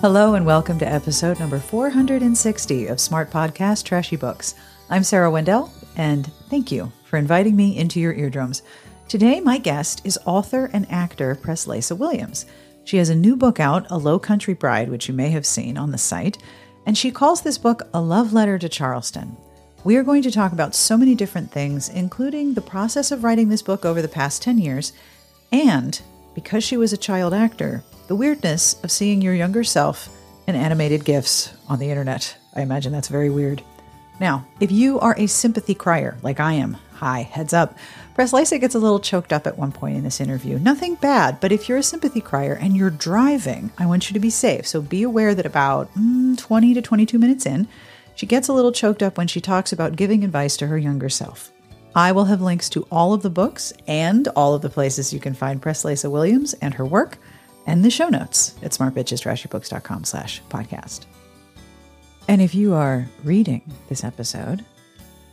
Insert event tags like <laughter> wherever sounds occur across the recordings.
Hello and welcome to episode number 460 of Smart Podcast Trashy Books. I'm Sarah Wendell, and thank you for inviting me into your eardrums. Today, my guest is author and actor Preslaysa Williams. She has a new book out, A Lowcountry Bride, which you may have seen on the site, and she calls this book A Love Letter to Charleston. We are going to talk about so many different things, including the process of writing this book over the past 10 years, and because she was a child actor, the weirdness of seeing your younger self in animated GIFs on the internet. I imagine that's very weird. Now, if you are a sympathy crier like I am, hi, heads up. Preslaysa gets a little choked up at one point in this interview. Nothing bad, but if you're a sympathy crier and you're driving, I want you to be safe. So be aware that about mm, 20 to 22 minutes in, she gets a little choked up when she talks about giving advice to her younger self. I will have links to all of the books and all of the places you can find Preslaysa Williams and her work and the show notes at smartbitchestrashybooks.com slash podcast. And if you are reading this episode,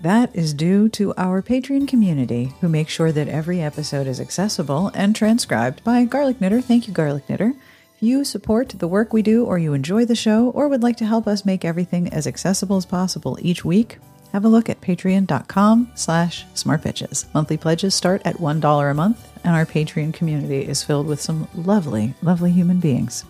that is due to our Patreon community who make sure that every episode is accessible and transcribed by Garlic Knitter. Thank you, Garlic Knitter. If you support the work we do or you enjoy the show or would like to help us make everything as accessible as possible each week, have a look at patreon.com slash smartbitches. Monthly pledges start at $1 a month, and our Patreon community is filled with some lovely, lovely human beings.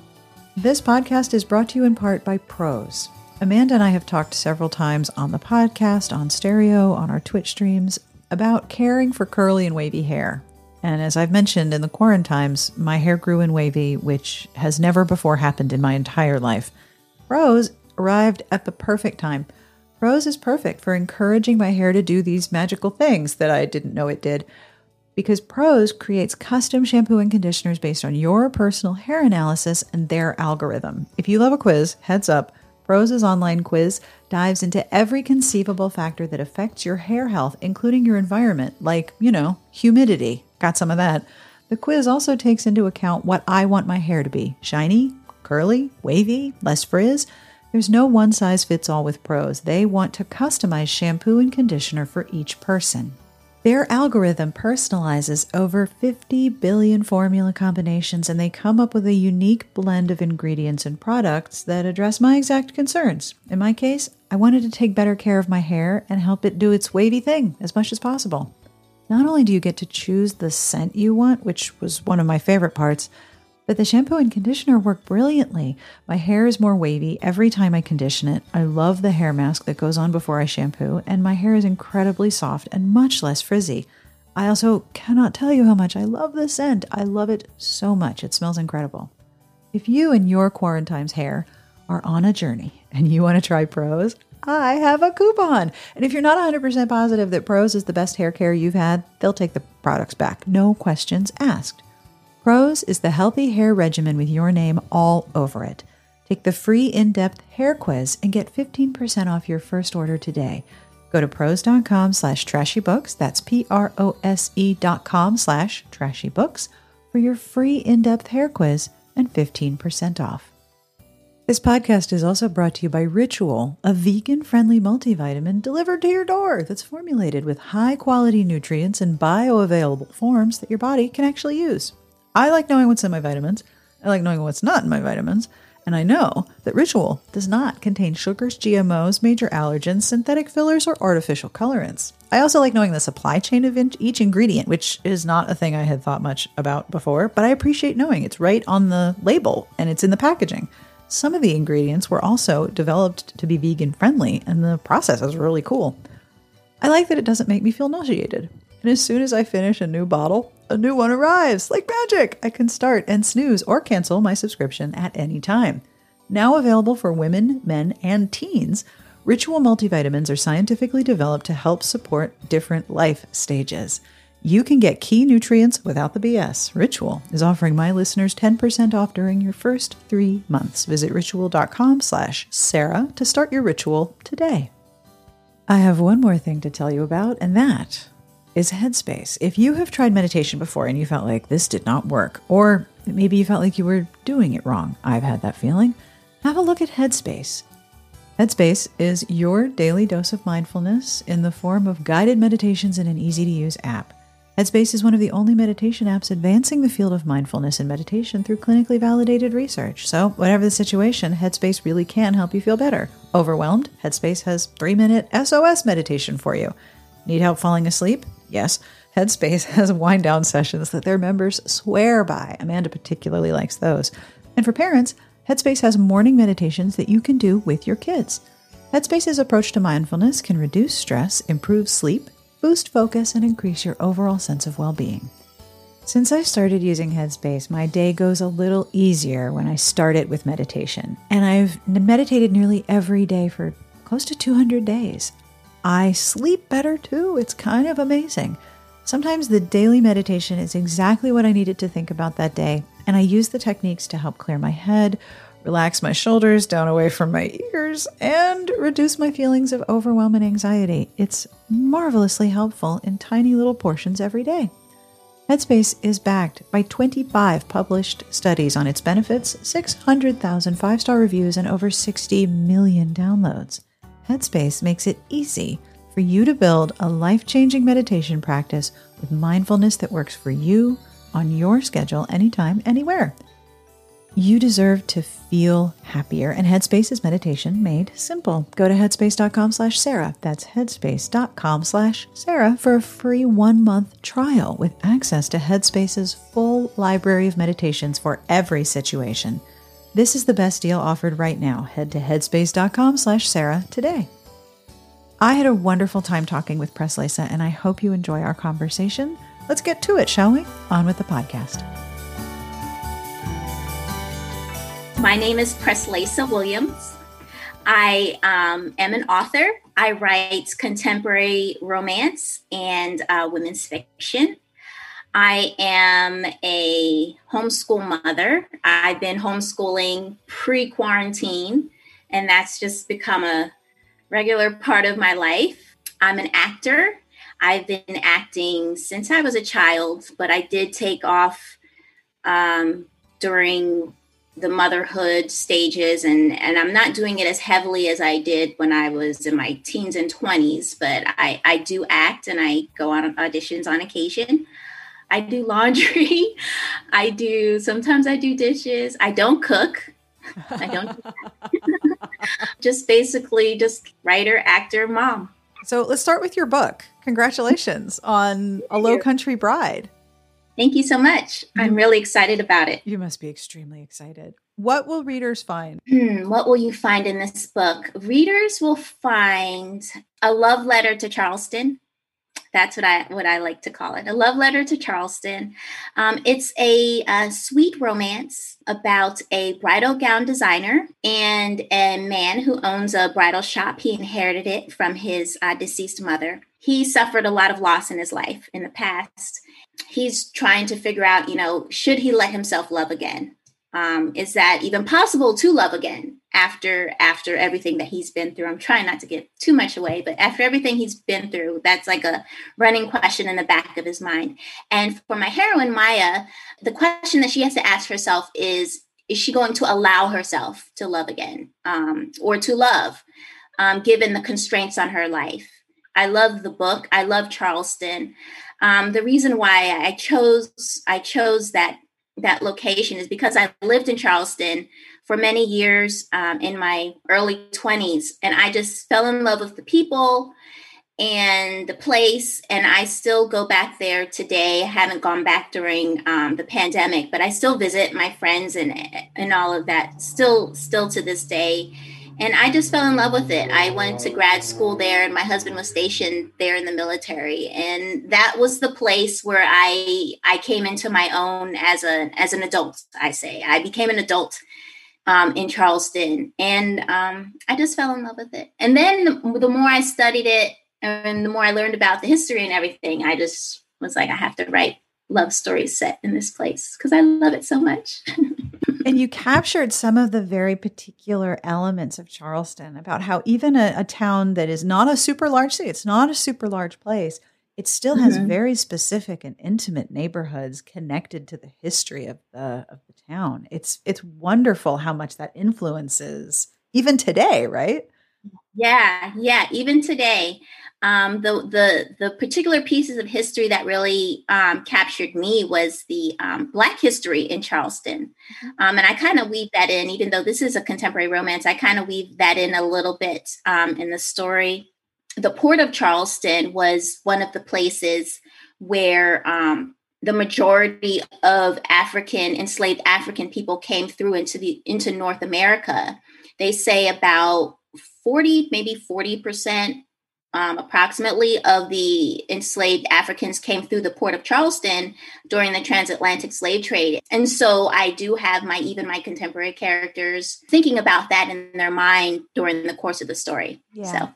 This podcast is brought to you in part by Prose. Amanda and I have talked several times on the podcast, on stereo, on our Twitch streams about caring for curly and wavy hair. And as I've mentioned in the quarantines, my hair grew in wavy, which has never before happened in my entire life. Prose arrived at the perfect time Prose is perfect for encouraging my hair to do these magical things that I didn't know it did. Because Prose creates custom shampoo and conditioners based on your personal hair analysis and their algorithm. If you love a quiz, heads up, Prose's online quiz dives into every conceivable factor that affects your hair health, including your environment, like, you know, humidity. Got some of that. The quiz also takes into account what I want my hair to be shiny, curly, wavy, less frizz. There's no one size fits all with Prose. They want to customize shampoo and conditioner for each person. Their algorithm personalizes over 50 billion formula combinations and they come up with a unique blend of ingredients and products that address my exact concerns. In my case, I wanted to take better care of my hair and help it do its wavy thing as much as possible. Not only do you get to choose the scent you want, which was one of my favorite parts, but the shampoo and conditioner work brilliantly. My hair is more wavy every time I condition it. I love the hair mask that goes on before I shampoo, and my hair is incredibly soft and much less frizzy. I also cannot tell you how much I love the scent. I love it so much. It smells incredible. If you and your quarantine's hair are on a journey and you want to try Prose, I have a coupon. And if you're not 100% positive that Prose is the best hair care you've had, they'll take the products back. No questions asked. Prose is the healthy hair regimen with your name all over it. Take the free in depth hair quiz and get 15% off your first order today. Go to prose.com slash trashybooks, that's P R O S E dot com slash trashybooks, for your free in depth hair quiz and 15% off. This podcast is also brought to you by Ritual, a vegan friendly multivitamin delivered to your door that's formulated with high quality nutrients in bioavailable forms that your body can actually use. I like knowing what's in my vitamins. I like knowing what's not in my vitamins. And I know that Ritual does not contain sugars, GMOs, major allergens, synthetic fillers, or artificial colorants. I also like knowing the supply chain of each ingredient, which is not a thing I had thought much about before, but I appreciate knowing it's right on the label and it's in the packaging. Some of the ingredients were also developed to be vegan friendly, and the process is really cool. I like that it doesn't make me feel nauseated. And as soon as I finish a new bottle, a new one arrives like magic. I can start and snooze or cancel my subscription at any time. Now available for women, men, and teens, Ritual multivitamins are scientifically developed to help support different life stages. You can get key nutrients without the BS. Ritual is offering my listeners 10% off during your first three months. Visit ritual.com slash Sarah to start your ritual today. I have one more thing to tell you about, and that is Headspace. If you have tried meditation before and you felt like this did not work, or maybe you felt like you were doing it wrong, I've had that feeling, have a look at Headspace. Headspace is your daily dose of mindfulness in the form of guided meditations in an easy to use app. Headspace is one of the only meditation apps advancing the field of mindfulness and meditation through clinically validated research. So, whatever the situation, Headspace really can help you feel better. Overwhelmed? Headspace has three minute SOS meditation for you. Need help falling asleep? Yes. Headspace <laughs> has wind down sessions that their members swear by. Amanda particularly likes those. And for parents, Headspace has morning meditations that you can do with your kids. Headspace's approach to mindfulness can reduce stress, improve sleep, boost focus, and increase your overall sense of well being. Since I started using Headspace, my day goes a little easier when I start it with meditation. And I've meditated nearly every day for close to 200 days. I sleep better too. It's kind of amazing. Sometimes the daily meditation is exactly what I needed to think about that day, and I use the techniques to help clear my head, relax my shoulders down away from my ears, and reduce my feelings of overwhelm and anxiety. It's marvelously helpful in tiny little portions every day. Headspace is backed by 25 published studies on its benefits, 600,000 five star reviews, and over 60 million downloads. Headspace makes it easy for you to build a life changing meditation practice with mindfulness that works for you on your schedule, anytime, anywhere. You deserve to feel happier, and Headspace is meditation made simple. Go to headspace.com slash Sarah. That's headspace.com slash Sarah for a free one month trial with access to Headspace's full library of meditations for every situation. This is the best deal offered right now. Head to headspace.com slash Sarah today. I had a wonderful time talking with Preslaysa, and I hope you enjoy our conversation. Let's get to it, shall we? On with the podcast. My name is Preslaysa Williams. I um, am an author. I write contemporary romance and uh, women's fiction. I am a homeschool mother. I've been homeschooling pre quarantine, and that's just become a regular part of my life. I'm an actor. I've been acting since I was a child, but I did take off um, during the motherhood stages and and I'm not doing it as heavily as I did when I was in my teens and 20s but I I do act and I go on auditions on occasion I do laundry <laughs> I do sometimes I do dishes I don't cook I don't <laughs> just basically just writer actor mom so let's start with your book congratulations on a low country bride Thank you so much. I'm really excited about it. You must be extremely excited. What will readers find? Hmm, what will you find in this book? Readers will find a love letter to Charleston. That's what I what I like to call it. A love letter to Charleston. Um, it's a, a sweet romance about a bridal gown designer and a man who owns a bridal shop. He inherited it from his uh, deceased mother. He suffered a lot of loss in his life in the past he's trying to figure out, you know, should he let himself love again? Um, is that even possible to love again after after everything that he's been through? I'm trying not to give too much away, but after everything he's been through, that's like a running question in the back of his mind. And for my heroine Maya, the question that she has to ask herself is: Is she going to allow herself to love again, um, or to love, um, given the constraints on her life? I love the book. I love Charleston. Um, the reason why I chose I chose that that location is because I lived in Charleston for many years um, in my early 20s, and I just fell in love with the people and the place. And I still go back there today. I haven't gone back during um, the pandemic, but I still visit my friends and and all of that. Still, still to this day and I just fell in love with it. I went to grad school there, and my husband was stationed there in the military, and that was the place where I I came into my own as a as an adult. I say I became an adult um, in Charleston, and um, I just fell in love with it. And then the, the more I studied it, and the more I learned about the history and everything, I just was like, I have to write love stories set in this place because I love it so much. <laughs> and you captured some of the very particular elements of Charleston about how even a, a, town that is not a super large city, it's not a super large place, it still has mm-hmm. very specific and intimate neighborhoods connected to the history of the of the town. It's it's wonderful how much that influences even today, right? Yeah, yeah. Even today, um, the the the particular pieces of history that really um, captured me was the um, Black history in Charleston, mm-hmm. um, and I kind of weave that in. Even though this is a contemporary romance, I kind of weave that in a little bit um, in the story. The port of Charleston was one of the places where um, the majority of African enslaved African people came through into the into North America. They say about 40, maybe 40 percent um, approximately of the enslaved Africans came through the port of Charleston during the transatlantic slave trade. And so I do have my even my contemporary characters thinking about that in their mind during the course of the story. Yeah. So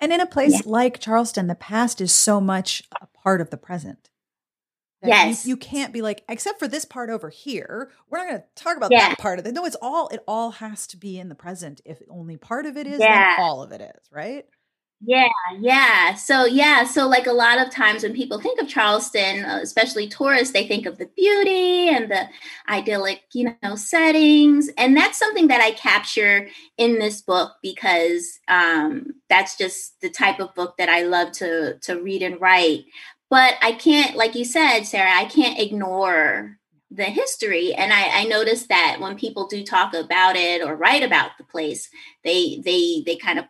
and in a place yeah. like Charleston, the past is so much a part of the present. Yes. You, you, can't be like, except for this part over here, we're not going to talk about yeah. that part of it. No, it's all, it all has to be in the present. If only part of it is, yeah. then all of it is, right? Yeah, yeah. So, yeah. So, like a lot of times when people think of Charleston, uh, especially tourists, they think of the beauty and the idyllic, you know, settings. And that's something that I capture in this book because um, that's just the type of book that I love to, to read and write. But I can't, like you said, Sarah, I can't ignore the history and I, I noticed that when people do talk about it or write about the place they they they kind of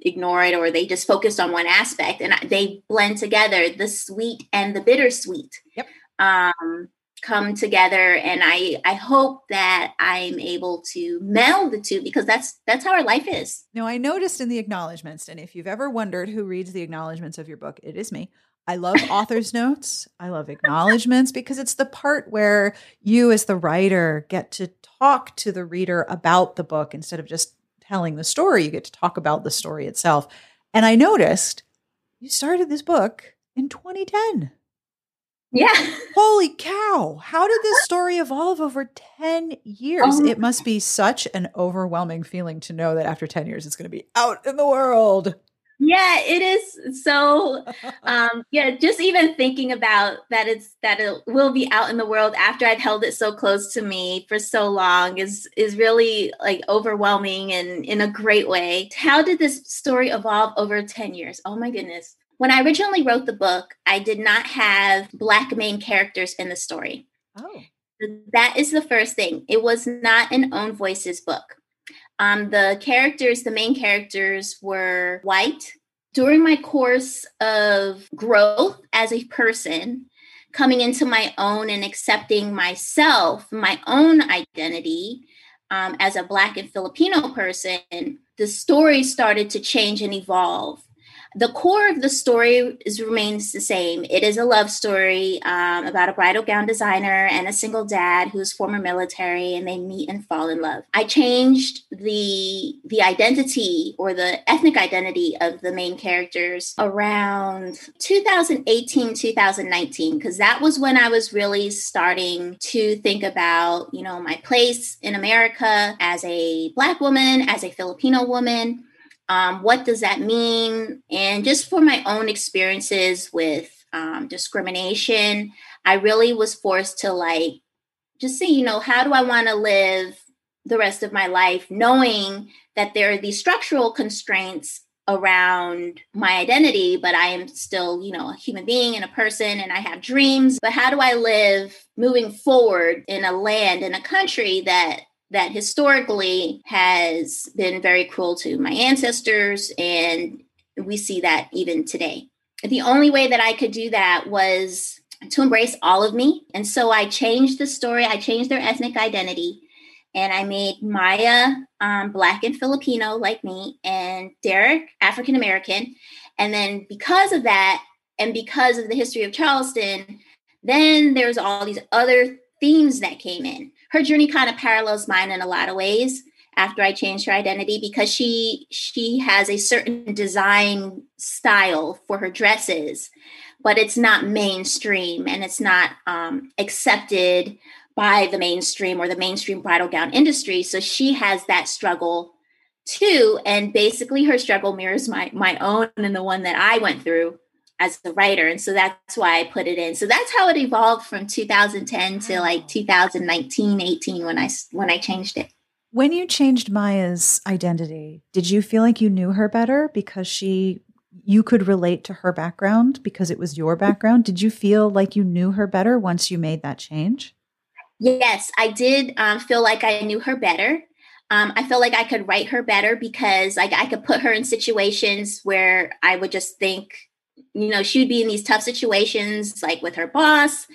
ignore it or they just focused on one aspect and they blend together the sweet and the bittersweet yep. um, come together and i i hope that i'm able to meld the two because that's that's how our life is now i noticed in the acknowledgments and if you've ever wondered who reads the acknowledgments of your book it is me I love <laughs> author's notes. I love acknowledgments because it's the part where you, as the writer, get to talk to the reader about the book instead of just telling the story, you get to talk about the story itself. And I noticed you started this book in 2010. Yeah. Holy cow. How did this story evolve over 10 years? Um, it must be such an overwhelming feeling to know that after 10 years it's going to be out in the world yeah it is so <laughs> um yeah just even thinking about that it's that it will be out in the world after i've held it so close to me for so long is is really like overwhelming and in a great way. How did this story evolve over 10 years? Oh my goodness. When i originally wrote the book i did not have black main characters in the story. Oh. That is the first thing. It was not an own voices book um, the characters, the main characters, were white. During my course of growth as a person, coming into my own and accepting myself, my own identity um, as a Black and Filipino person, the story started to change and evolve the core of the story is remains the same. It is a love story um, about a bridal gown designer and a single dad who's former military, and they meet and fall in love. I changed the the identity or the ethnic identity of the main characters around 2018 2019 because that was when I was really starting to think about you know my place in America as a black woman, as a Filipino woman um, what does that mean? And just for my own experiences with um, discrimination, I really was forced to like just say, you know, how do I want to live the rest of my life knowing that there are these structural constraints around my identity, but I am still, you know, a human being and a person and I have dreams. But how do I live moving forward in a land, in a country that that historically has been very cruel to my ancestors, and we see that even today. The only way that I could do that was to embrace all of me. And so I changed the story, I changed their ethnic identity, and I made Maya um, Black and Filipino, like me, and Derek African American. And then because of that, and because of the history of Charleston, then there's all these other themes that came in her journey kind of parallels mine in a lot of ways after I changed her identity because she she has a certain design style for her dresses, but it's not mainstream and it's not um, accepted by the mainstream or the mainstream bridal gown industry. So she has that struggle too, and basically her struggle mirrors my my own and the one that I went through as a writer and so that's why i put it in so that's how it evolved from 2010 to like 2019 18 when i when i changed it When you changed Maya's identity, did you feel like you knew her better because she you could relate to her background because it was your background? Did you feel like you knew her better once you made that change? Yes, I did um, feel like I knew her better. Um, I feel like I could write her better because like I could put her in situations where I would just think, you know, she would be in these tough situations, like with her boss,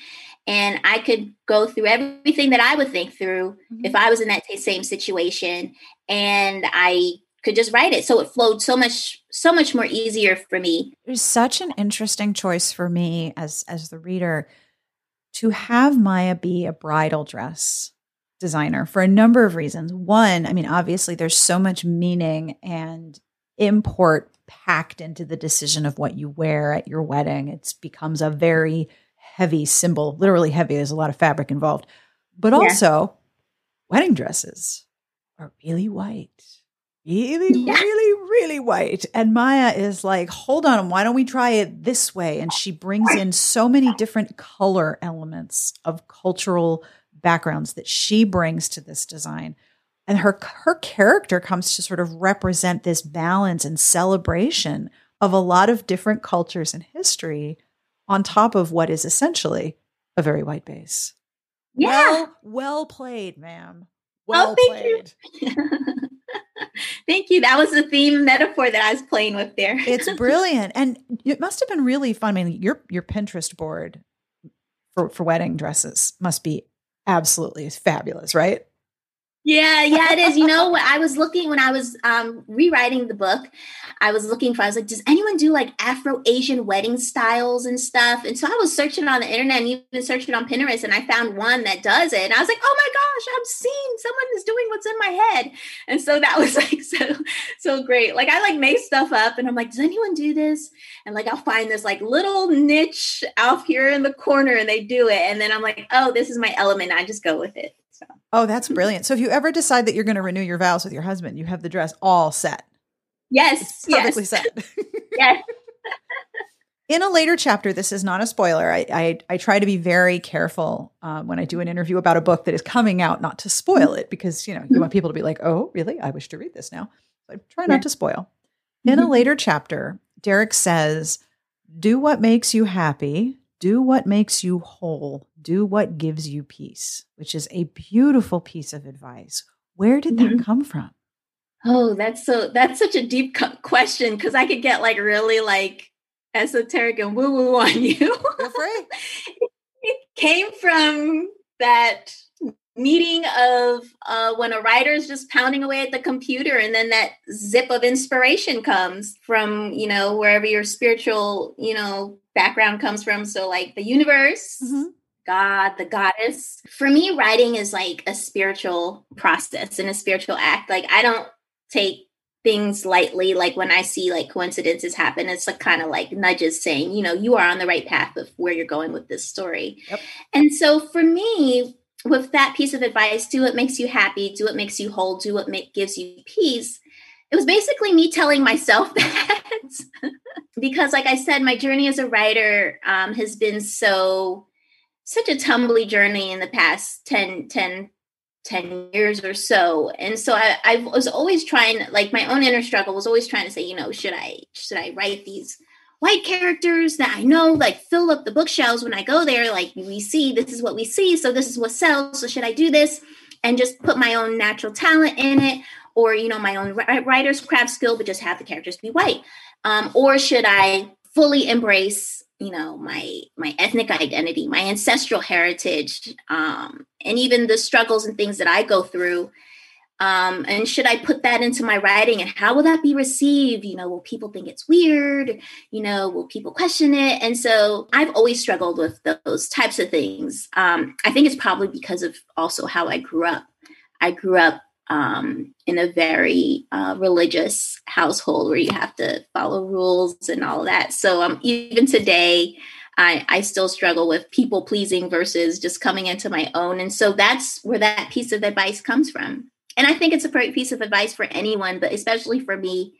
and I could go through everything that I would think through mm-hmm. if I was in that same situation, and I could just write it. So it flowed so much, so much more easier for me. It was such an interesting choice for me as as the reader to have Maya be a bridal dress designer for a number of reasons. One, I mean, obviously, there's so much meaning and import packed into the decision of what you wear at your wedding. It becomes a very heavy symbol, literally heavy. There's a lot of fabric involved. But yeah. also, wedding dresses are really white. Really, yeah. really, really white. And Maya is like, hold on, why don't we try it this way? And she brings in so many different color elements of cultural backgrounds that she brings to this design. And her her character comes to sort of represent this balance and celebration of a lot of different cultures and history on top of what is essentially a very white base. Yeah. Well, well played, ma'am. Oh, well oh, thank played. You. <laughs> thank you. That was the theme metaphor that I was playing with there. it's <laughs> brilliant. And it must have been really fun. I mean, your your Pinterest board for, for wedding dresses must be absolutely fabulous, right? Yeah, yeah, it is. You know, <laughs> I was looking when I was um, rewriting the book, I was looking for, I was like, does anyone do like Afro Asian wedding styles and stuff? And so I was searching on the internet and even searching on Pinterest, and I found one that does it. And I was like, oh my gosh, I'm seeing someone is doing what's in my head. And so that <laughs> was like so, so great. Like I like make stuff up and I'm like, does anyone do this? And like I'll find this like little niche out here in the corner and they do it. And then I'm like, oh, this is my element. I just go with it. So. Oh, that's brilliant. So if you ever decide that you're going to renew your vows with your husband, you have the dress all set. Yes. It's perfectly yes. set. <laughs> <laughs> yes. In a later chapter, this is not a spoiler. I, I, I try to be very careful um, when I do an interview about a book that is coming out, not to spoil it, because you know you want people to be like, "Oh, really? I wish to read this now." So I try not yeah. to spoil. In mm-hmm. a later chapter, Derek says, "Do what makes you happy. Do what makes you whole do what gives you peace, which is a beautiful piece of advice. Where did mm-hmm. that come from? Oh, that's so that's such a deep question because I could get like really like esoteric and woo woo on <laughs> you. Free. <laughs> it came from that meeting of uh, when a writer is just pounding away at the computer and then that zip of inspiration comes from you know wherever your spiritual you know background comes from so like the universe mm-hmm. God, the goddess. For me, writing is like a spiritual process and a spiritual act. Like I don't take things lightly. Like when I see like coincidences happen, it's like kind of like nudges saying, you know, you are on the right path of where you're going with this story. Yep. And so for me, with that piece of advice, do what makes you happy, do what makes you whole, do what make, gives you peace. It was basically me telling myself <laughs> that because, like I said, my journey as a writer um, has been so such a tumbly journey in the past 10, 10, 10 years or so. And so I, I was always trying, like my own inner struggle was always trying to say, you know, should I, should I write these white characters that I know like fill up the bookshelves when I go there? Like we see, this is what we see. So this is what sells. So should I do this and just put my own natural talent in it? Or, you know, my own writer's craft skill, but just have the characters be white? Um, or should I fully embrace you know my my ethnic identity my ancestral heritage um, and even the struggles and things that i go through? Um, and should i put that into my writing and how will that be received? You know will people think it's weird? You know will people question it? And so i've always struggled with those types of things. Um, i think it's probably because of also how i grew up. I grew up um, in a very uh, religious household where you have to follow rules and all that. So um, even today, I, I still struggle with people pleasing versus just coming into my own. And so that's where that piece of advice comes from. And I think it's a great piece of advice for anyone, but especially for me.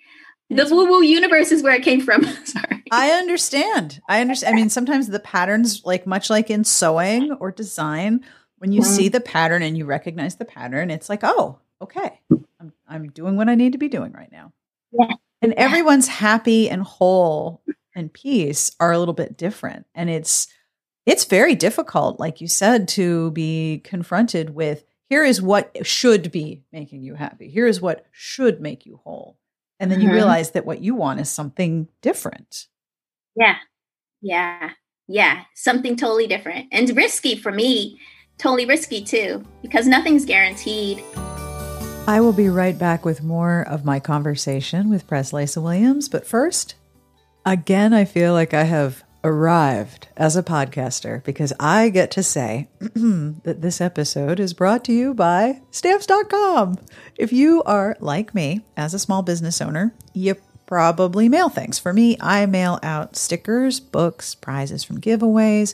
The woo woo universe is where it came from. <laughs> Sorry. I understand. I understand. I mean, sometimes the patterns, like much like in sewing or design, when you mm-hmm. see the pattern and you recognize the pattern, it's like, oh, okay, I'm, I'm doing what I need to be doing right now. Yeah. And everyone's happy and whole and peace are a little bit different. And it's, it's very difficult, like you said, to be confronted with here is what should be making you happy. Here is what should make you whole. And then mm-hmm. you realize that what you want is something different. Yeah. Yeah. Yeah. Something totally different and risky for me. Totally risky too, because nothing's guaranteed. I will be right back with more of my conversation with Preslaysa Williams. But first, again, I feel like I have arrived as a podcaster because I get to say <clears throat> that this episode is brought to you by stamps.com. If you are like me as a small business owner, you probably mail things. For me, I mail out stickers, books, prizes from giveaways,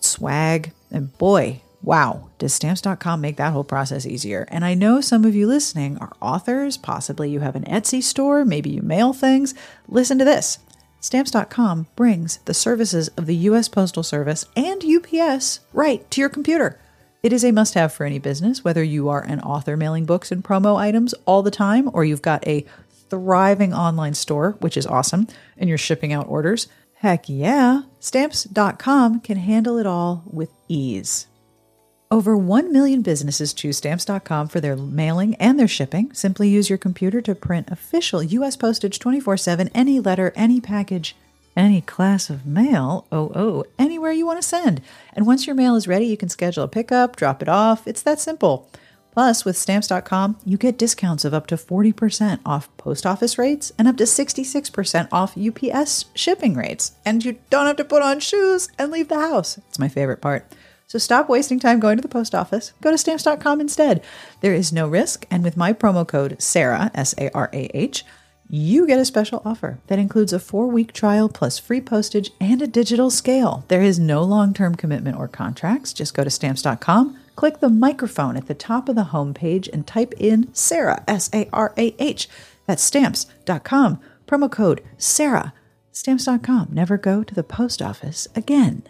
swag, and boy, wow, does stamps.com make that whole process easier. And I know some of you listening are authors, possibly you have an Etsy store, maybe you mail things. Listen to this. Stamps.com brings the services of the U.S. Postal Service and UPS right to your computer. It is a must have for any business, whether you are an author mailing books and promo items all the time, or you've got a thriving online store, which is awesome, and you're shipping out orders. Heck yeah, Stamps.com can handle it all with ease. Over 1 million businesses choose stamps.com for their mailing and their shipping. Simply use your computer to print official U.S. postage 24 7, any letter, any package, any class of mail, oh, oh, anywhere you want to send. And once your mail is ready, you can schedule a pickup, drop it off. It's that simple. Plus, with stamps.com, you get discounts of up to 40% off post office rates and up to 66% off UPS shipping rates. And you don't have to put on shoes and leave the house. It's my favorite part. So stop wasting time going to the post office. Go to stamps.com instead. There is no risk, and with my promo code SARAH, S A R A H, you get a special offer that includes a four week trial plus free postage and a digital scale. There is no long term commitment or contracts. Just go to stamps.com, click the microphone at the top of the homepage, and type in Sarah, S A R A H. That's stamps.com. Promo code SARAH. Stamps.com. Never go to the post office again.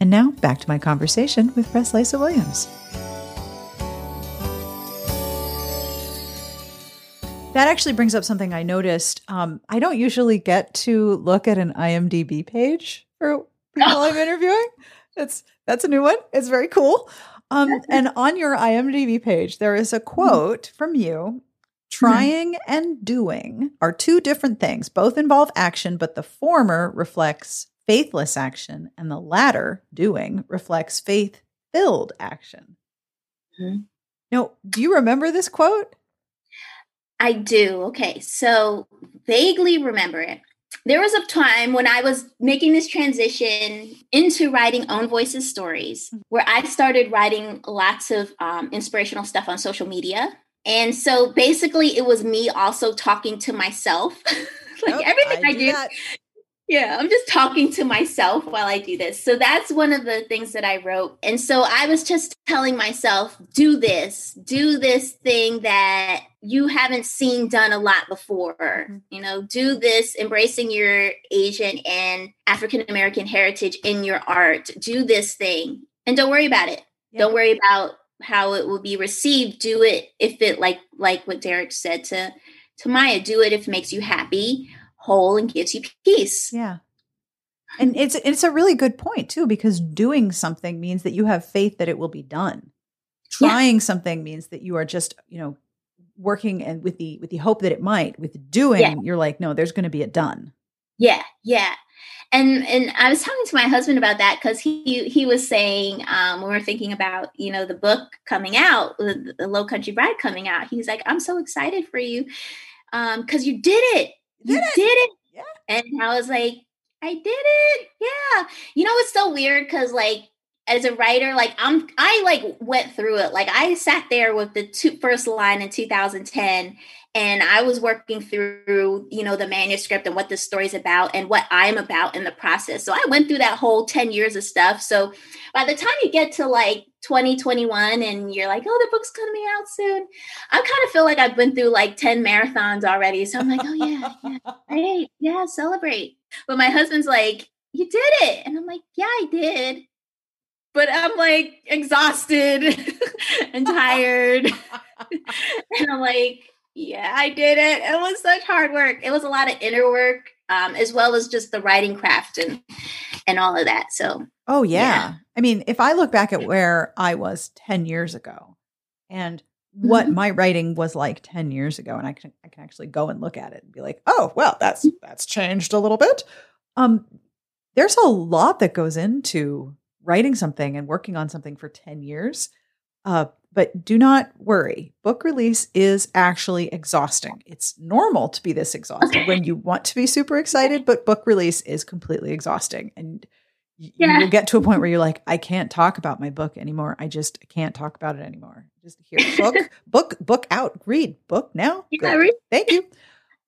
And now back to my conversation with Preslaysa Williams. That actually brings up something I noticed. Um, I don't usually get to look at an IMDb page for people I'm interviewing. That's that's a new one. It's very cool. Um, and on your IMDb page, there is a quote from you. Trying and doing are two different things. Both involve action, but the former reflects faithless action, and the latter, doing, reflects faith filled action. Mm-hmm. Now, do you remember this quote? I do. Okay. So, vaguely remember it. There was a time when I was making this transition into writing own voices stories, mm-hmm. where I started writing lots of um, inspirational stuff on social media. And so basically, it was me also talking to myself. <laughs> like everything I, I do, that. Yeah, I'm just talking to myself while I do this. So that's one of the things that I wrote. And so I was just telling myself, do this, do this thing that you haven't seen done a lot before. You know, do this, embracing your Asian and African American heritage in your art. Do this thing and don't worry about it. Yeah. Don't worry about how it will be received. Do it if it like like what Derek said to to Maya, do it if it makes you happy whole and gives you peace. Yeah. And it's it's a really good point too because doing something means that you have faith that it will be done. Trying yeah. something means that you are just, you know, working and with the with the hope that it might. With doing, yeah. you're like, no, there's going to be a done. Yeah, yeah. And and I was talking to my husband about that because he he was saying um, when we are thinking about you know the book coming out, the, the Lowcountry Bride coming out, he's like, I'm so excited for you because um, you did it you did it. Did it. Yeah. And I was like, I did it. Yeah. You know, it's so weird because like as a writer, like I'm I like went through it. Like I sat there with the two, first line in 2010 and I was working through, you know, the manuscript and what the story's about and what I'm about in the process. So I went through that whole 10 years of stuff. So by the time you get to like 2021 and you're like, oh, the book's coming out soon, I kind of feel like I've been through like 10 marathons already. So I'm like, oh, yeah, yeah, <laughs> great. Yeah, celebrate. But my husband's like, you did it. And I'm like, yeah, I did but I'm like exhausted. <laughs> and tired. <laughs> and I'm like, yeah, I did it. It was such hard work. It was a lot of inner work, um, as well as just the writing craft and and all of that. So, oh yeah. yeah. I mean, if I look back at where I was ten years ago, and what mm-hmm. my writing was like 10 years ago and I can I can actually go and look at it and be like, "Oh, well, that's mm. that's changed a little bit." Um there's a lot that goes into writing something and working on something for 10 years. Uh, but do not worry. Book release is actually exhausting. It's normal to be this exhausted when you want to be super excited, but book release is completely exhausting. And yeah. you'll get to a point where you're like, I can't talk about my book anymore. I just can't talk about it anymore. Just here, book, <laughs> book, book out, read, book now. Yeah, read. Thank you.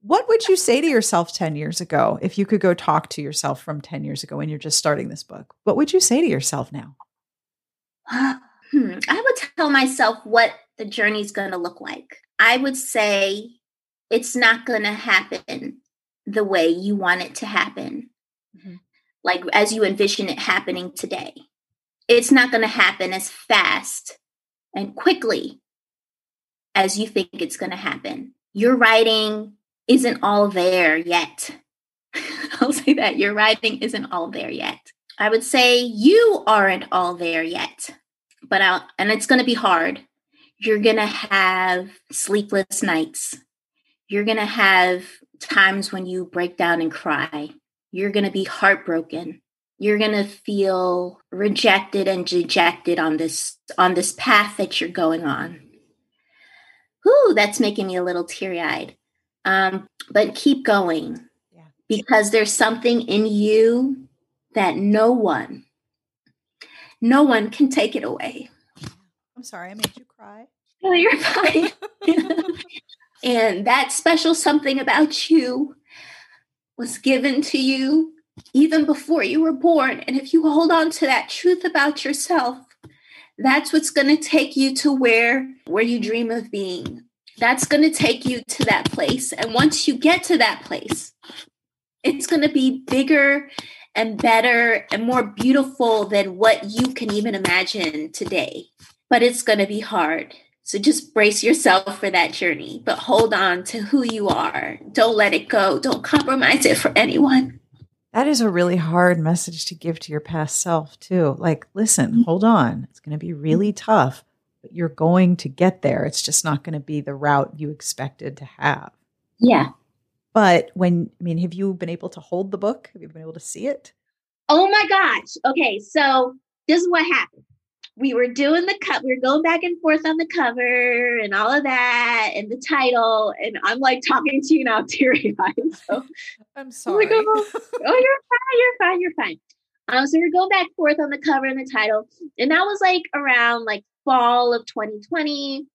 What would you say to yourself 10 years ago if you could go talk to yourself from 10 years ago when you're just starting this book? What would you say to yourself now? <sighs> Hmm. I tell myself what the journey is going to look like. I would say it's not going to happen the way you want it to happen, mm-hmm. like as you envision it happening today. It's not going to happen as fast and quickly as you think it's going to happen. Your writing isn't all there yet. <laughs> I'll say that your writing isn't all there yet. I would say you aren't all there yet, but I'll, and it's going to be hard. You're going to have sleepless nights. You're going to have times when you break down and cry. You're going to be heartbroken. You're going to feel rejected and dejected on this on this path that you're going on. Whoo, that's making me a little teary-eyed. Um, but keep going yeah. because there's something in you that no one, no one can take it away. I'm sorry, I made you cry. No, you're fine. <laughs> and that special something about you was given to you even before you were born. And if you hold on to that truth about yourself, that's what's going to take you to where where you dream of being that's going to take you to that place. And once you get to that place, it's going to be bigger and better and more beautiful than what you can even imagine today. But it's going to be hard. So just brace yourself for that journey, but hold on to who you are. Don't let it go. Don't compromise it for anyone. That is a really hard message to give to your past self, too. Like, listen, hold on. It's going to be really tough, but you're going to get there. It's just not going to be the route you expected to have. Yeah. But when, I mean, have you been able to hold the book? Have you been able to see it? Oh my gosh. Okay. So this is what happened. We were doing the cut, we were going back and forth on the cover and all of that and the title. And I'm like talking to you now, <laughs> teary eyed. So I'm sorry. Like, oh, oh, you're fine, you're fine, you're fine. Um, so we're going back and forth on the cover and the title. And that was like around like fall of 2020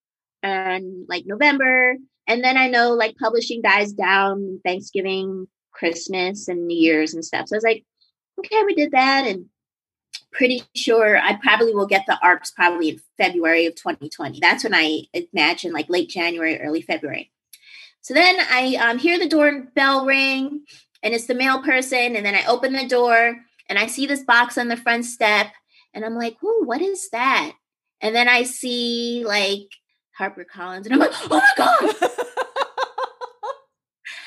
and like November. And then I know like publishing dies down Thanksgiving, Christmas, and New Year's and stuff. So I was like, okay, we did that. And pretty sure I probably will get the ARCs probably in February of 2020. That's when I imagine like late January, early February. So then I um, hear the doorbell ring and it's the mail person. And then I open the door and I see this box on the front step. And I'm like, "Ooh, what is that?" And then I see like Harper Collins, and I'm like, oh my God. <laughs>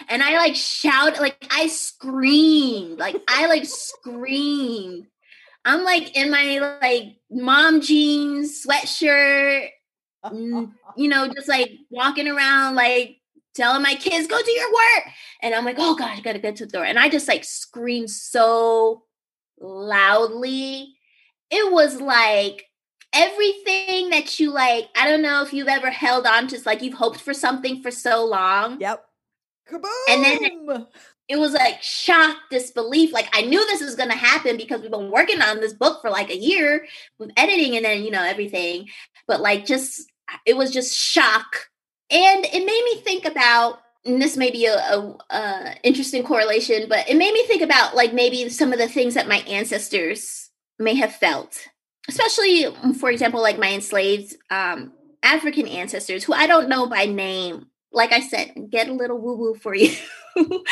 and I like shout, like I screamed, like I like screamed. I'm like in my like mom jeans, sweatshirt, you know, just like walking around, like telling my kids, go do your work. And I'm like, oh gosh, I gotta get to the door. And I just like screamed so loudly. It was like everything that you like, I don't know if you've ever held on to, like you've hoped for something for so long. Yep. Kaboom! And then it, was like shock, disbelief. Like I knew this was going to happen because we've been working on this book for like a year with editing and then, you know, everything. But like just, it was just shock. And it made me think about and this may be a, a, a, interesting correlation, but it made me think about like maybe some of the things that my ancestors may have felt especially um, for example like my enslaved um, african ancestors who i don't know by name like i said get a little woo woo for you. <laughs>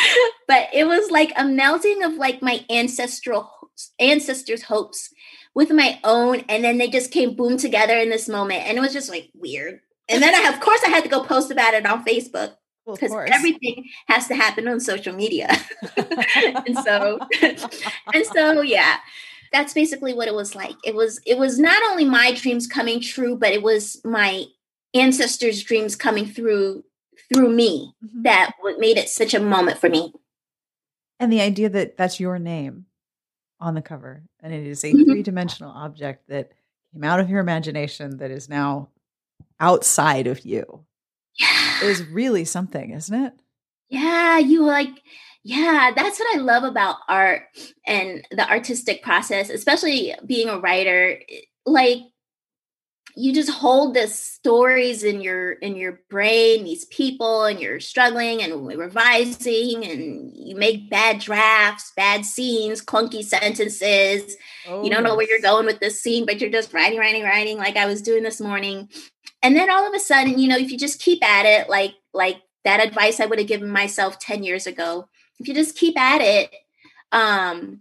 But it was like a melting of like my ancestral ancestors hopes with my own and then they just came boom together in this moment and it was just like weird. And then i of course i had to go post about it on facebook because well, everything has to happen on social media. <laughs> And so <laughs> and so yeah that's basically what it was like. It was it was not only my dreams coming true but it was my ancestors dreams coming through through me mm-hmm. that what made it such a moment for me and the idea that that's your name on the cover and it is a mm-hmm. three-dimensional object that came out of your imagination that is now outside of you yeah. is really something isn't it yeah you like yeah that's what i love about art and the artistic process especially being a writer like you just hold the stories in your in your brain these people and you're struggling and revising and you make bad drafts bad scenes clunky sentences. Oh, you don't know where you're going with this scene but you're just writing writing writing like i was doing this morning. And then all of a sudden you know if you just keep at it like like that advice i would have given myself 10 years ago if you just keep at it um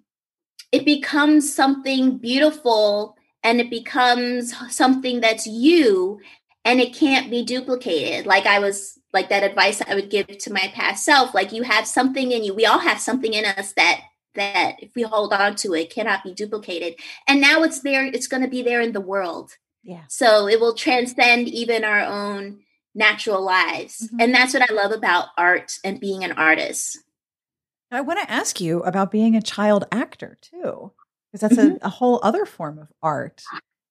it becomes something beautiful and it becomes something that's you and it can't be duplicated. Like i was like that advice i would give to my past self like you have something in you. We all have something in us that that if we hold on to it cannot be duplicated. And now it's there it's going to be there in the world. Yeah. So it will transcend even our own natural lives. Mm-hmm. and that's what i love about art and being an artist. I want to ask you about being a child actor too because that's mm-hmm. a, a, whole other form of art.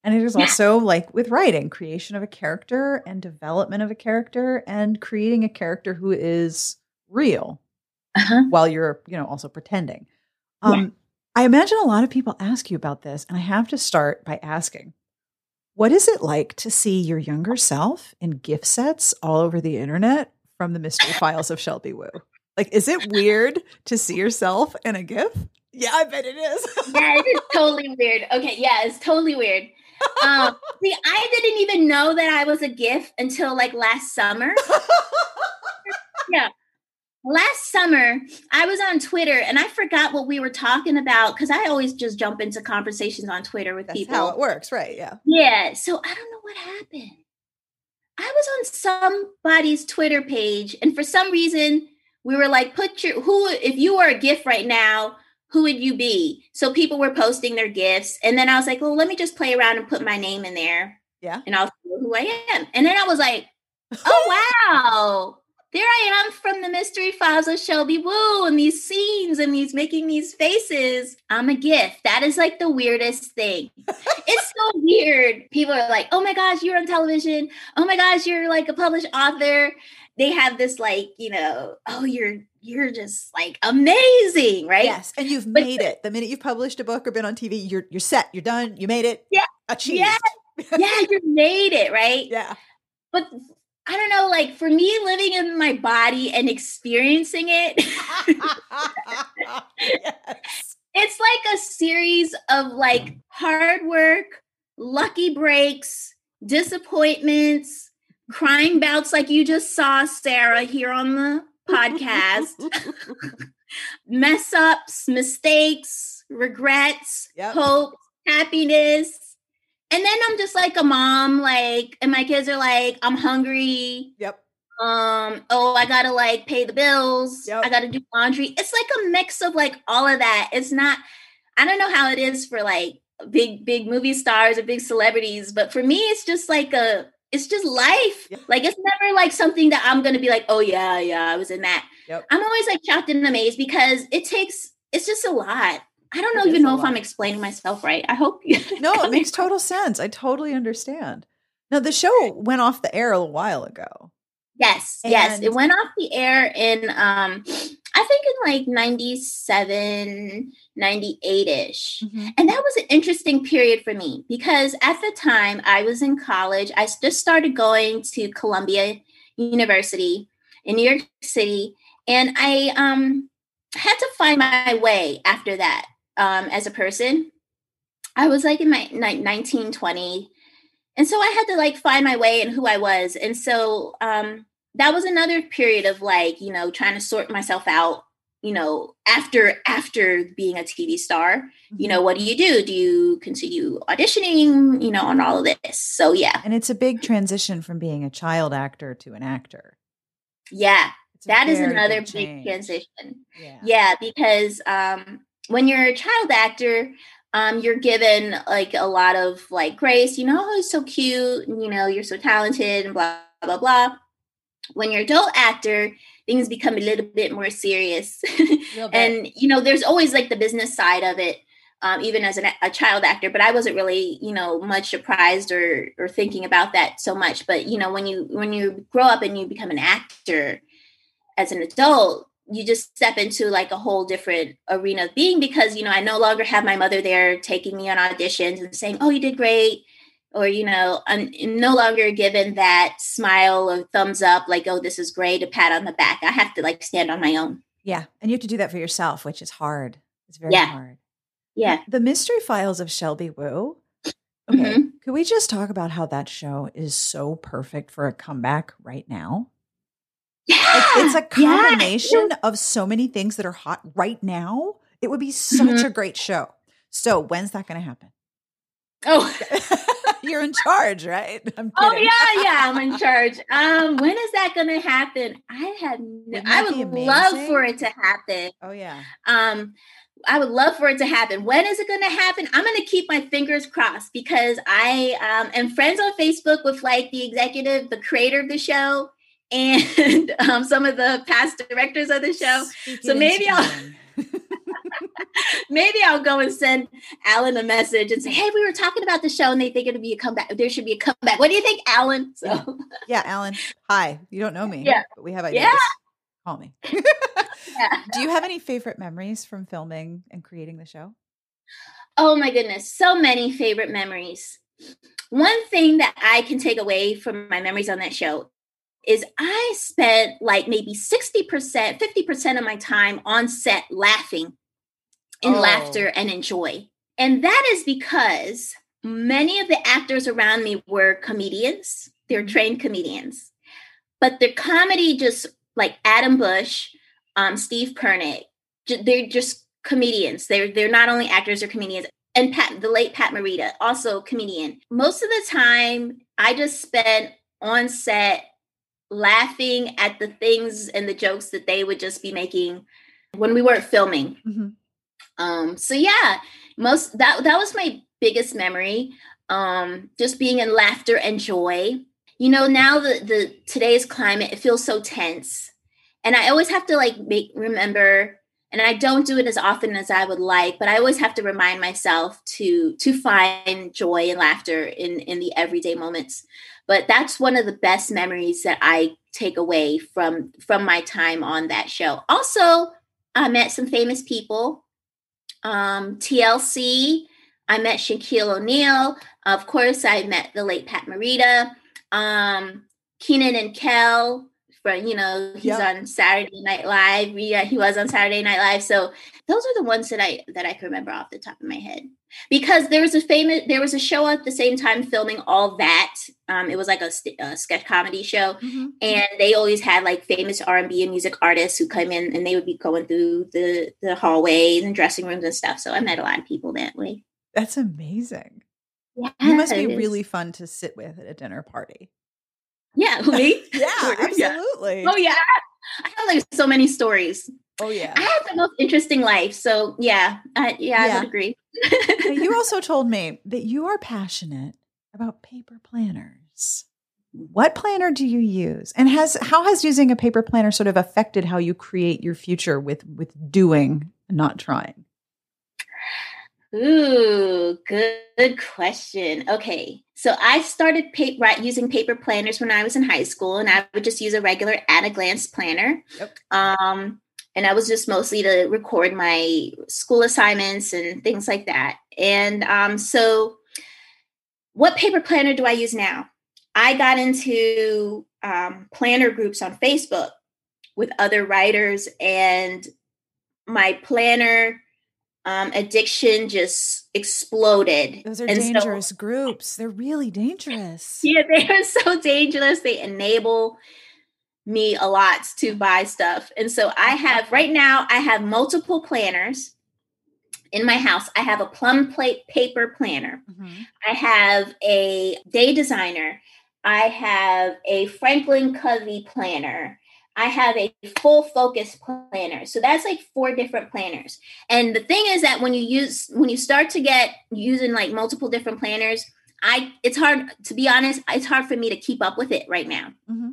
And it is also yeah. like with writing, creation of a character and development of a character and creating a character who is real uh-huh. while you're, you know, also pretending. Um, yeah. I imagine a lot of people ask you about this, and I have to start by asking what is it like to see your younger self in gif sets all over the internet from the mystery files of Shelby Woo? Like, is it weird to see yourself in a gif? Yeah, I bet it is. <laughs> yeah, it is totally weird. Okay, yeah, it's totally weird. Um, <laughs> see, I didn't even know that I was a gif until like last summer. <laughs> yeah. Last summer, I was on Twitter and I forgot what we were talking about because I always just jump into conversations on Twitter with That's people. How it works, right? Yeah. Yeah. So I don't know what happened. I was on somebody's Twitter page, and for some reason, we were like, put your who if you are a gif right now, who would you be? So people were posting their gifs. And then I was like, well, let me just play around and put my name in there. Yeah. And I'll see who I am. And then I was like, <laughs> oh, wow. There I am from the mystery files of Shelby Woo and these scenes and these making these faces. I'm a gif. That is like the weirdest thing. it's so weird. People are like, oh my gosh, you're on television. Oh my gosh, you're like a published author. They have this like, you know, oh, you're you're just like amazing, right? Yes, and you've but, made it. The minute you've published a book or been on TV, you're you're set. You're done. You made it. Yeah, achieved. Yeah, <laughs> yeah, you made it, right? Yeah. But I don't know, like for me, living in my body and experiencing it, <laughs> yes. it's like a series of like hard work, lucky breaks, disappointments, crying bouts like you just saw Sarah here on the podcast. Mess ups, mistakes, regrets, yep. hope, happiness. And then I'm just like a mom, like, and my kids are like, I'm hungry. Yep. Um, oh, I gotta like pay the bills. Yep. I gotta do laundry. It's like a mix of like all of that. It's not, I don't know how it is for like big, big movie stars or big celebrities, but for me, it's just like a it's just life. Yeah. Like it's never like something that I'm gonna be like, oh yeah, yeah, I was in that. Yep. I'm always like shocked and amazed because it takes it's just a lot. I don't know, even know if lot. I'm explaining myself right. I hope you <laughs> No, it makes total sense. I totally understand. Now the show went off the air a while ago. Yes, and yes. It went off the air in um I think in like 97, 98 ish. Mm-hmm. And that was an interesting period for me because at the time I was in college. I just started going to Columbia University in New York City. And I um, had to find my way after that um, as a person. I was like in my like 19, 20. And so I had to like find my way and who I was. And so um, that was another period of like you know trying to sort myself out you know after after being a tv star. Mm-hmm. you know what do you do? Do you continue auditioning you know on all of this? So yeah. And it's a big transition from being a child actor to an actor. yeah. That is another big transition. Yeah. yeah because um when you're a child actor um you're given like a lot of like grace you know oh he's so cute and, you know you're so talented and blah blah blah when you're an adult actor things become a little bit more serious. <laughs> Bit. and you know there's always like the business side of it um, even as an, a child actor but i wasn't really you know much surprised or or thinking about that so much. But you know when you when you grow up and you become an actor as an adult you just step into like a whole different arena of being because you know i no longer have my mother there taking me on auditions and saying oh you did great or you know i'm no longer given that smile or thumbs up like oh this is great a pat on the back i have to like stand on my own yeah. And you have to do that for yourself, which is hard. It's very Yeah. hard. yeah The Mystery Files of Shelby Woo. Okay. Mhm. Could we just talk about how that show is so perfect for a comeback right now? Yeah, It's, it's a yeah. combination of so many things that are hot right now. It would be such Mhm. a great show. So when's that going to happen? Oh, <laughs> You're in charge, right? <laughs> I'm oh yeah, yeah. I'm in <laughs> charge. Um, when is that going to happen? I have. No, I would love for it to happen. Oh yeah. Um, I would love for it to happen. When is it going to happen? I'm going to keep my fingers crossed because I um, am friends on Facebook with like the executive, the creator of the show, and <laughs> um, some of the past directors of the show. Speaking So maybe I'll-. Maybe I'll go and send Alan a message and say, "Hey, we were talking about the show, and they think it'll be a comeback. There should be a comeback. What do you think, Alan?" So, yeah, Alan. Hi. You don't know me. Yeah. But we have ideas. Yeah. Call me. yeah. <laughs> <laughs> Do you have any favorite memories from filming and creating the show? Oh my goodness, so many favorite memories. One thing that I can take away from my memories on that show is I spent like maybe 60%, 50% of my time on set laughing in Oh. laughter and in joy. And that is because many of the actors around me were comedians, they're trained comedians, but their comedy just like Adam Busch, um, Steve Purnick, they're just comedians. They're they're not only actors, they're comedians. And Pat, the late Pat Morita, also comedian. Most of the time, I just spent on set laughing at the things and the jokes that they would just be making when we weren't filming. Mhm. Um, so yeah, most that that was my biggest memory. Um, just being in laughter and joy. You know, now the the today's climate, it feels so tense. And I always have to like make remember, and I don't do it as often as I would like, but I always have to remind myself to to find joy and laughter in in the everyday moments. But that's one of the best memories that I take away from from my time on that show. Also, I met some famous people. Um, TLC, I met Shaquille O'Neal. Of course, I met the late Pat Morita. Um, Kenan and Kel, from you know, he's Yep. on Saturday Night Live. Yeah, he was on Saturday Night Live. So those are the ones that I that I can remember off the top of my head. Because there was a famous, there was a show at the same time filming all that. Um, it was like a, st- a sketch comedy show, Mhm. and they always had like famous r&b and music artists who come in and they would be going through the the hallways and dressing rooms and stuff so i met a lot of people that way That's amazing. yeah You must be really fun to sit with at a dinner party. yeah <laughs> me <laughs> Yeah, <laughs> Yeah. absolutely. oh yeah i have like so many stories Oh yeah. i have the most interesting life so yeah I, yeah, i would agree you <laughs> also told me that you are passionate about paper planners. What planner do you use? And has how has using a paper planner sort of affected how you create your future with with doing and not trying? Ooh, good, good question. Okay, so I started pa- right, using paper planners when I was in high school, and I would just use a regular at a glance planner. Yep. Um, and I was just mostly to record my school assignments and things like that. And um, so, what paper planner do I use now? I got into um, planner groups on Facebook with other writers, and my planner um, addiction just exploded. Those are And so- dangerous groups. They're really dangerous. <laughs> yeah, they are so dangerous. They enable me a lot to buy stuff. And so I have right now I have multiple planners in my house. I have a plum plate paper planner. Mm-hmm. I have a day designer. I have a Franklin Covey planner. I have a full focus planner. So that's like four different planners. And the thing is that when you use when you start to get using like multiple different planners, I it's hard to be honest, it's hard for me to keep up with it right now. Mm-hmm.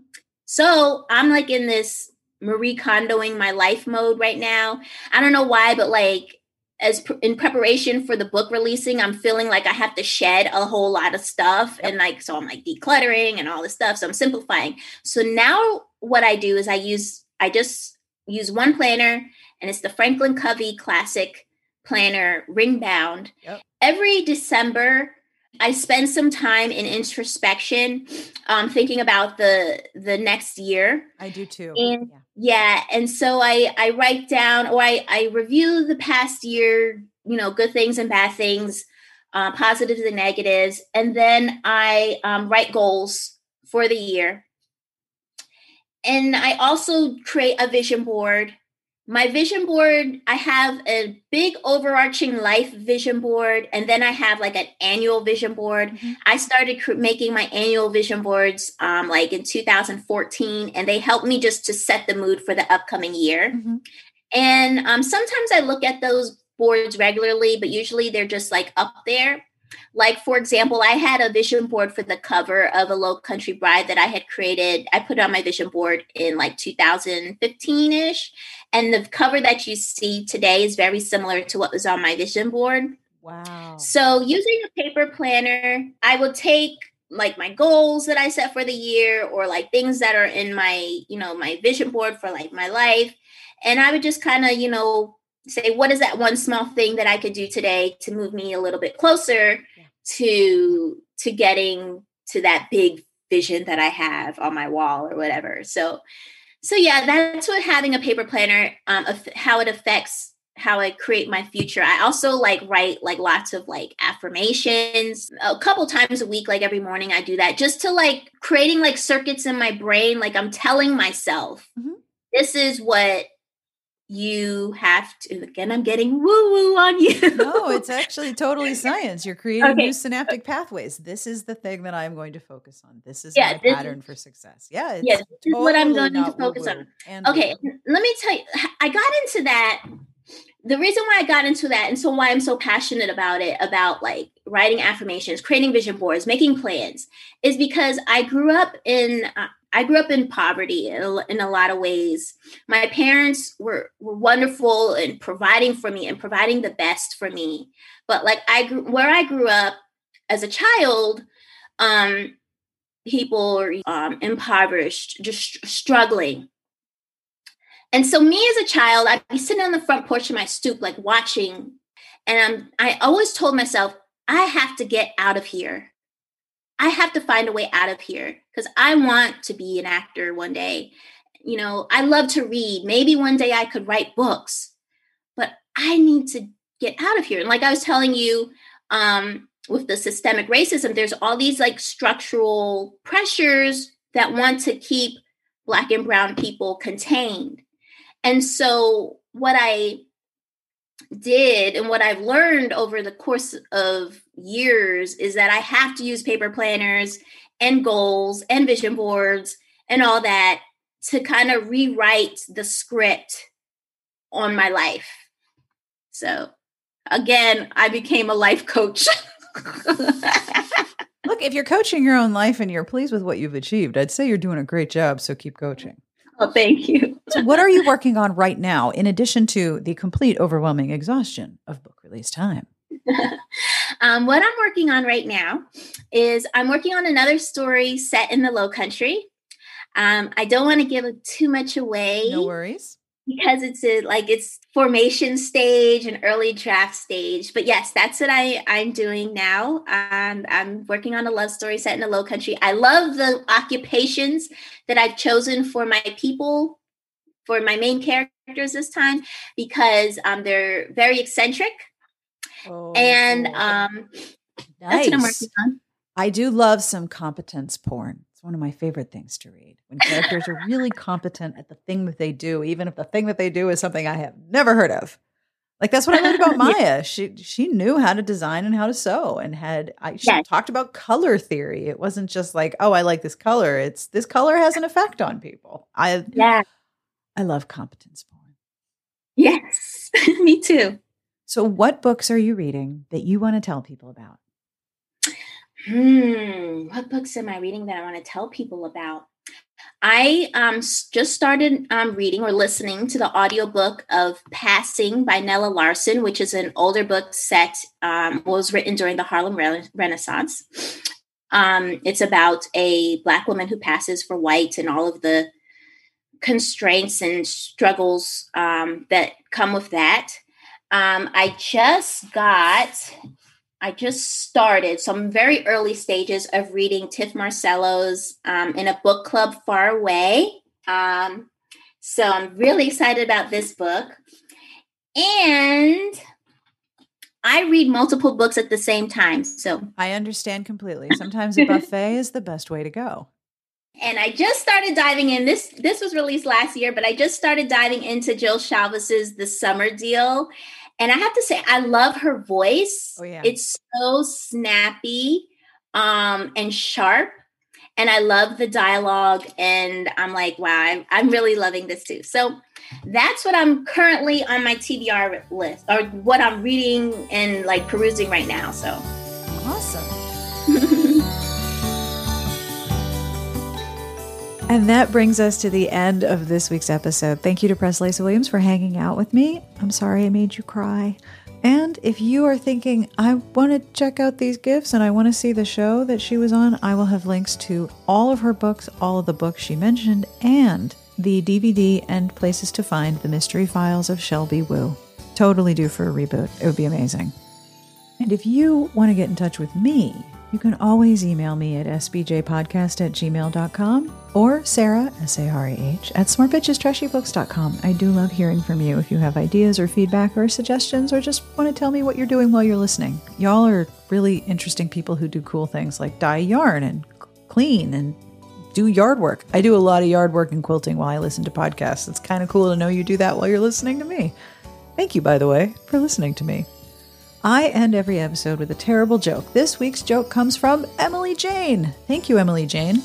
So I'm like in this Marie Kondoing my life mode right now. I don't know why, but like as pr- in preparation for the book releasing, I'm feeling like I have to shed a whole lot of stuff. And like, so I'm like decluttering and all this stuff. So I'm simplifying. So now what I do is I use, I just use one planner and it's the Franklin Covey Classic Planner ring bound. Yep. Every December, I spend some time in introspection, um, thinking about the the next year. I do too. And yeah. yeah, and so I I write down or I I review the past year, you know, good things and bad things, uh, positives and negatives, and then I um, write goals for the year. And I also create a vision board my vision board i have a big overarching life vision board and then i have like an annual vision board mm-hmm. i started cr- making my annual vision boards um, like in 2014 and they help me just to set the mood for the upcoming year mm-hmm. and um, sometimes i look at those boards regularly but usually they're just like up there like, for example, I had a vision board for the cover of a Lowcountry Bride that I had created. I put it on my vision board in like 2015 ish. And the cover that you see today is very similar to what was on my vision board. Wow. So, using a paper planner, I will take like my goals that I set for the year or like things that are in my, you know, my vision board for like my life. And I would just kind of, you know, say what is that one small thing that i could do today to move me a little bit closer to to getting to that big vision that i have on my wall or whatever? So so yeah that's what having a paper planner um how it affects how i create my future. I also like write like lots of like affirmations. A couple times a week like every morning i do that just to like creating like circuits in my brain like i'm telling myself mm-hmm. this is what you have to again i'm getting woo woo on you. No it's <laughs> actually totally science. You're creating okay. new synaptic pathways. This is the thing that i'm going to focus on. This is yeah, my this pattern is, for success. Yeah yeah this totally is what i'm going to focus on. okay woo-woo. let me tell you i got into that the reason why i got into that and so why i'm so passionate about it about like writing affirmations creating vision boards making plans is because i grew up in uh, I grew up in poverty in a, lot of ways. My parents were, were wonderful in providing for me and providing the best for me. But like I grew where I grew up as a child, um, people were um, impoverished, just struggling. And so me as a child, I'd be sitting on the front porch of my stoop, like watching, and I'm I always told myself, I have to get out of here. I have to find a way out of here because I want to be an actor one day. You know, I love to read. Maybe one day I could write books, but I need to get out of here. And like I was telling you, um, with the systemic racism, there's all these like structural pressures that want to keep Black and Brown people contained. And so, what I did and what I've learned over the course of years is that I have to use paper planners and goals and vision boards and all that to kind of rewrite the script on my life. So again, I became a life coach. <laughs> Look, if you're coaching your own life and you're pleased with what you've achieved, I'd say you're doing a great job. So keep coaching. Oh, thank you. so, what are you working on right now, in addition to the complete overwhelming exhaustion of book release time? <laughs> um, what I'm working on right now is I'm working on another story set in the Low Country. Um, I don't want to give too much away. No worries. Because it's a, like it's formation stage and early draft stage. But yes, that's what I I'm doing now. Um, I'm working on a love story set in the Low Country. I love the occupations that I've chosen for my people, for my main characters this time, because um, they're very eccentric Oh, and um, nice. that's what I'm working on. I do love some competence porn. It's one of my favorite things to read when characters are really competent at the thing that they do, even if the thing that they do is something I have never heard of. Like that's what I learned about <laughs> Maya. yeah. She she knew how to design and how to sew, and had I she yes. talked about color theory. It wasn't just like, oh, I like this color. It's this color has an effect on people. I yeah, I love competence porn. Yes, <laughs> me too. So, what books are you reading that you want to tell people about? Hmm, what books am I reading that I want to tell people about? I um, just started um, reading or listening to the audiobook of Passing by Nella Larsen, which is an older book set, um, was written during the Harlem Re- Renaissance. Um, it's about a Black woman who passes for white and all of the constraints and struggles um, that come with that. Um, I just got I just started, so I'm very early stages of reading Tif Marcelo's um, in a book club far away. Um, so I'm really excited about this book. And I read multiple books at the same time. So I understand completely. Sometimes a buffet is the best way to go. And I just started diving in. This this was released last year, but I just started diving into Jill Shalvis's The Summer Deal. And I have to say, I love her voice. Oh, yeah. It's so snappy um, and sharp. And I love the dialogue. And I'm like, wow, I'm, I'm really loving this too. So that's what I'm currently on my TBR list or what I'm reading and like perusing right now. So awesome. And that brings us to the end of this week's episode. Thank you to Preslaysa Williams for hanging out with me. I'm sorry I made you cry. And if you are thinking, I want to check out these gifs and I want to see the show that she was on, I will have links to all of her books, all of the books she mentioned, and the DVD and places to find the mystery files of Shelby Woo. Totally due for a reboot. It would be amazing. And if you want to get in touch with me, you can always email me at sbjpodcast at gmail.com or Sarah, S A R A H, at smartbitchestrashybooks.com. I do love hearing from you if you have ideas or feedback or suggestions or just want to tell me what you're doing while you're listening. Y'all are really interesting people who do cool things like dye yarn and clean and do yard work. I do a lot of yard work and quilting while I listen to podcasts. It's kind of cool to know you do that while you're listening to me. Thank you, by the way, for listening to me. I end every episode with a terrible joke. This week's joke comes from Emily Jane. Thank you, Emily Jane.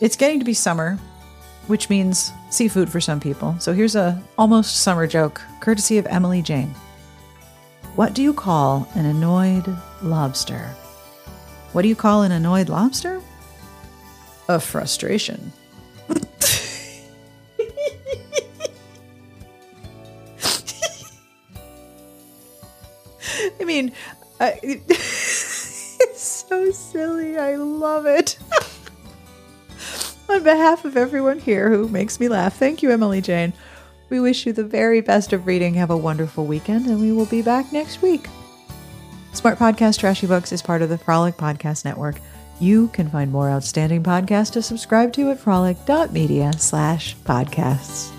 It's getting to be summer, which means seafood for some people. So here's a almost summer joke, courtesy of Emily Jane. What do you call an annoyed lobster? What do you call an annoyed lobster? A frustration. <laughs> mean, I, <laughs> it's so silly. I love it. <laughs> On behalf of everyone here who makes me laugh, thank you, Emily Jane. We wish you the very best of reading. Have a wonderful weekend, and we will be back next week. Smart Podcast Trashy Books is part of the Frolic Podcast Network. You can find more outstanding podcasts to subscribe to at frolic.media slash podcasts.